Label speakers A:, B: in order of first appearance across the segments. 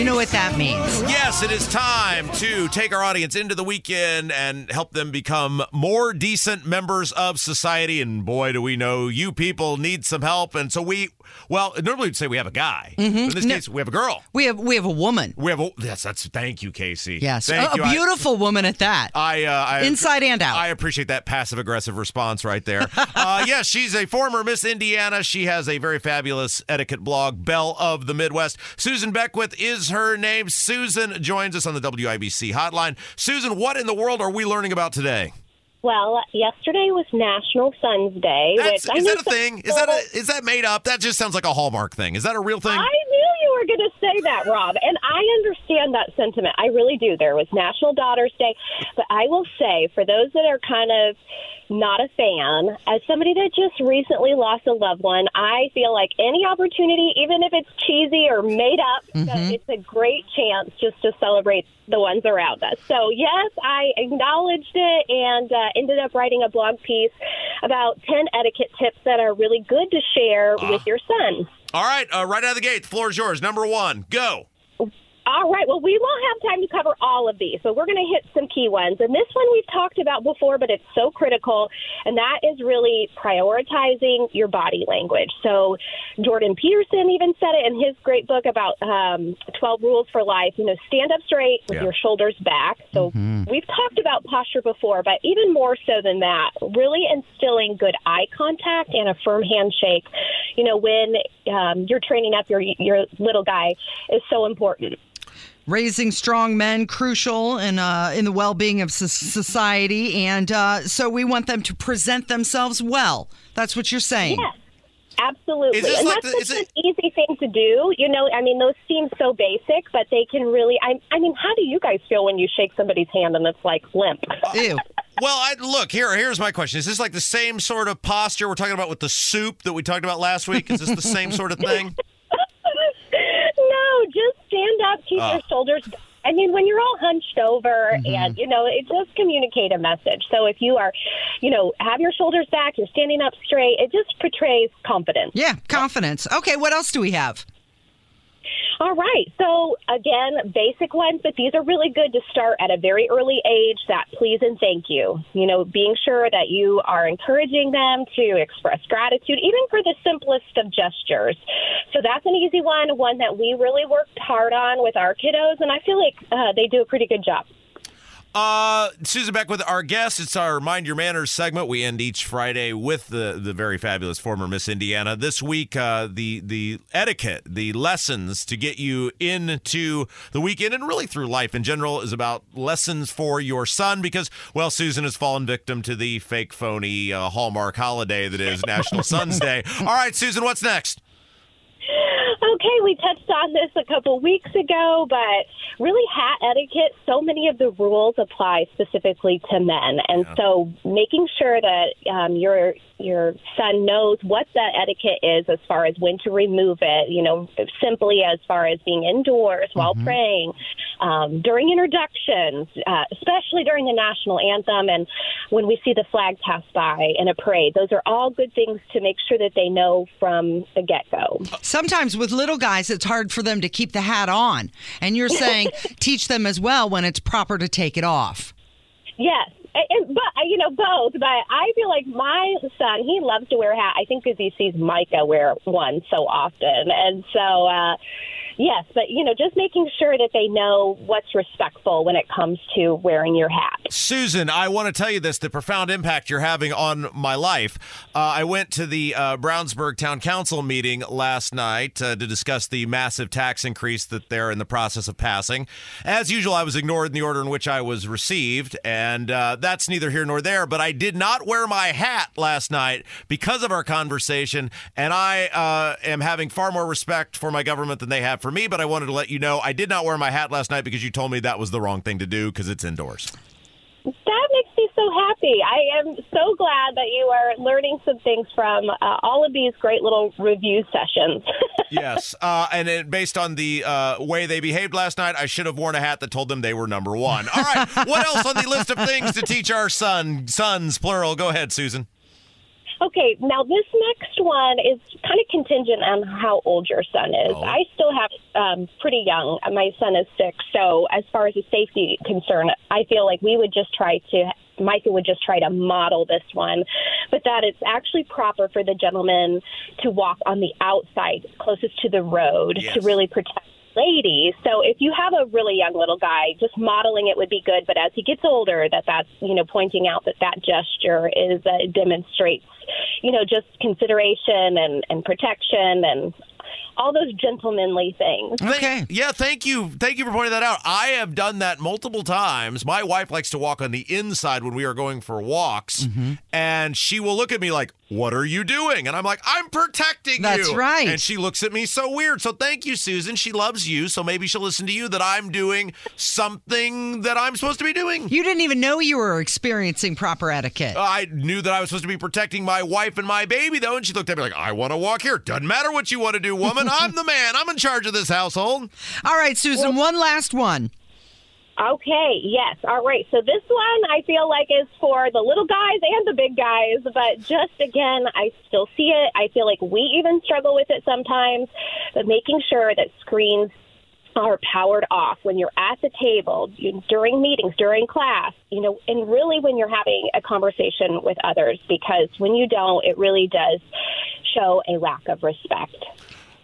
A: you know what that means.
B: Yes, it is time to take our audience into the weekend and help them become more decent members of society. And boy, do we know you people need some help. And so we, well, normally we'd say we have a guy. But in this case, we have a girl.
A: We have we have a woman.
B: We have a, yes, that's, thank you, Casey.
A: Yes,
B: Thank
A: a,
B: you.
A: a
B: I-
A: beautiful woman at that.
B: I, uh, I
A: Inside and out.
B: I appreciate that passive aggressive response right there. uh, yes, she's a former Miss Indiana. She has a very fabulous etiquette blog, Belle of the Midwest. Susan Beckwith is her name. Susan joins us on the WIBC hotline. Susan, what in the world are we learning about today?
C: Well, yesterday was National Sons Day.
B: That's,
C: which
B: is
C: know
B: that a thing? Is that a, is that made up? That just sounds like a Hallmark thing. Is that a real thing?
C: I knew going to say that, Rob, and I understand that sentiment. I really do. There was National Daughters Day, but I will say, for those that are kind of not a fan, as somebody that just recently lost a loved one, I feel like any opportunity, even if it's cheesy or made up, that it's a great chance just to celebrate the ones around us. So, yes, I acknowledged it and uh, ended up writing a blog piece about 10 etiquette tips that are really good to share with your son.
B: All right, uh, right out of the gate, the floor is yours. Number one, go.
C: All right. Well, we won't have time to cover all of these, so we're going to hit some key ones. And this one we've talked about before, but it's so critical, and that is really prioritizing your body language. So, Jordan Peterson even said it in his great book about um, 12 Rules for Life. You know, stand up straight with
B: Yeah.
C: your shoulders back. So, we've talked about posture before, but even more so than that, really instilling good eye contact and a firm handshake. You know, when um, you're training up your your little guy is so important.
A: Raising strong men crucial in uh, in the well being of society, and uh, so we want them to present themselves well. That's what you're saying.
C: Yes, absolutely.
B: Is this
C: and
B: like
C: that's
B: the-
C: just an
B: it-
C: easy thing to do. You know, I mean, those seem so basic, but they can really. I, I mean, how do you guys feel when you shake somebody's hand and it's like limp?
A: Ew.
B: Well, I, look here. Here's my question: Is this like the same sort of posture we're talking about with the soup that we talked about last week? Is this the same sort of thing?
C: no, just stand up, keep
B: Ah.
C: your shoulders. I mean, when you're all hunched over,
B: Mm-hmm.
C: and you know, it does communicate a message. So if you are, you know, have your shoulders back, you're standing up straight. It just portrays confidence.
A: Yeah, confidence. Okay, what else do we have?
C: All right. So, again, basic ones, but these are really good to start at a very early age that please and thank you. You know, being sure that you are encouraging them to express gratitude, even for the simplest of gestures. So, that's an easy one, one that we really worked hard on with our kiddos, and I feel like uh, they do a pretty good job.
B: Uh, Susan Beckwith our guest. It's our Mind Your Manners segment. We end each Friday with the the very fabulous former Miss Indiana. This week, uh, the the etiquette, the lessons to get you into the weekend and really through life in general is about lessons for your son because, well, Susan has fallen victim to the fake, phony uh, Hallmark holiday that is National Sons Day. All right, Susan, what's next?
C: Okay, we touched on this a couple weeks ago, but really hat etiquette, so many of the rules apply specifically to men. And so making sure that um, your your son knows what that etiquette is as far as when to remove it, you know, simply as far as being indoors while praying, um, during introductions, uh, especially during the national anthem and when we see the flag pass by in a parade. Those are all good things to make sure that they know from the get-go.
A: Sometimes with little guys, it's hard for them to keep the hat on. And you're saying teach them as well when it's proper to take it off.
C: Yes. And- But you know both. But I feel like my son, he loves to wear a hat. I think because he sees Micah wear one so often, and so uh, yes. But you know, just making sure that they know what's respectful when it comes to wearing your hat.
B: Susan, I want to tell you this the profound impact you're having on my life. Uh, I went to the uh, Brownsburg Town Council meeting last night uh, to discuss the massive tax increase that they're in the process of passing. As usual, I was ignored in the order in which I was received, and uh, that's neither here nor there, but I did not wear my hat last night because of our conversation, and I uh, am having far more respect for my government than they have for me, but I wanted to let you know I did not wear my hat last night because you told me that was the wrong thing to do because it's indoors.
C: That makes me so happy. I am so glad that you are learning some things from uh, all of these great little review sessions.
B: yes, uh, and it, based on the uh, way they behaved last night, I should have worn a hat that told them they were number one. All right, what else on the list of things to teach our son, sons plural? Go ahead, Susan.
C: Okay, now this next one is kind of contingent on how old your son is.
B: Oh.
C: I still have um, pretty young. My son is six, so as far as a safety concern, I feel like we would just try to. Micah would just try to model this one, but that it's actually proper for the gentleman to walk on the outside closest to the road
B: Yes.
C: to really protect ladies. So if you have a really young little guy, just modeling it would be good. But as he gets older, that that's you know pointing out that that gesture is uh, demonstrates you know just consideration and and protection and all those gentlemanly things.
A: Okay.
B: Yeah, thank you. Thank you for pointing that out. I have done that multiple times. My wife likes to walk on the inside when we are going for walks,
A: Mm-hmm.
B: and she will look at me like, What are you doing? And I'm like, I'm protecting
A: That's
B: you.
A: right.
B: And she looks at me so weird. So thank you, Susan. She loves you. So maybe she'll listen to you that I'm doing something that I'm supposed to be doing.
A: You didn't even know you were experiencing proper etiquette.
B: I knew that I was supposed to be protecting my wife and my baby, though, and she looked at me like, I want to walk here. Doesn't matter what you want to do, woman. I'm the man. I'm in charge of this household.
A: All right, Susan, one last one.
C: Okay, yes. All right. So this one I feel like is for the little guys and the big guys, but just again, I still see it. I feel like we even struggle with it sometimes, but making sure that screens are powered off when you're at the table, you, during meetings, during class, you know, and really when you're having a conversation with others, because when you don't, it really does show a lack of respect.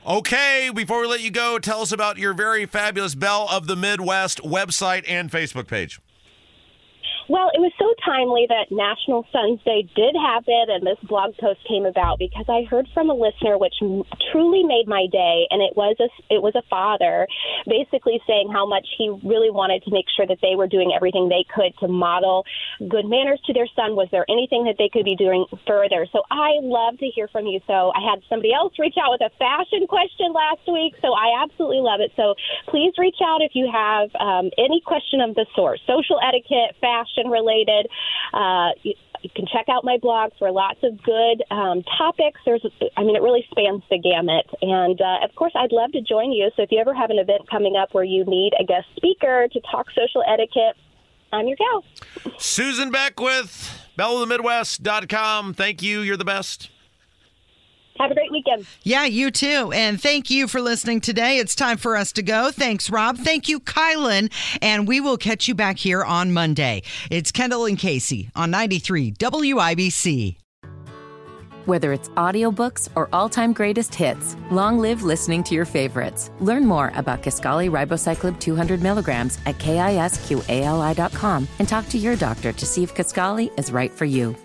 B: Okay, before we let you go, tell us about your very fabulous Belle of the Midwest website and Facebook page.
C: Well, it was so timely that National Sons Day did happen, and this blog post came about because I heard from a listener, which truly made my day, and it was a it was a father, basically saying how much he really wanted to make sure that they were doing everything they could to model good manners to their son. Was there anything that they could be doing further? So I love to hear from you. So I had somebody else reach out with a fashion question last week, so I absolutely love it. So please reach out if you have um, any question of the sort, social etiquette, fashion related. Uh, you, you can check out my blog for lots of good um, topics. There's, I mean, it really spans the gamut. And uh, of course, I'd love to join you. So if you ever have an event coming up where you need a guest speaker to talk social etiquette, I'm your gal.
B: Susan Beckwith, belleofthemidwest.com. Thank you. You're the best.
C: Have a great weekend.
A: Yeah, you too. And thank you for listening today. It's time for us to go. Thanks, Rob. Thank you, Kylan. And we will catch you back here on Monday. It's Kendall and Casey on 93 WIBC.
D: Whether it's audiobooks or all-time greatest hits, long live listening to your favorites. Learn more about Kisqali ribociclib 200 milligrams at kisqali.com and talk to your doctor to see if Kisqali is right for you.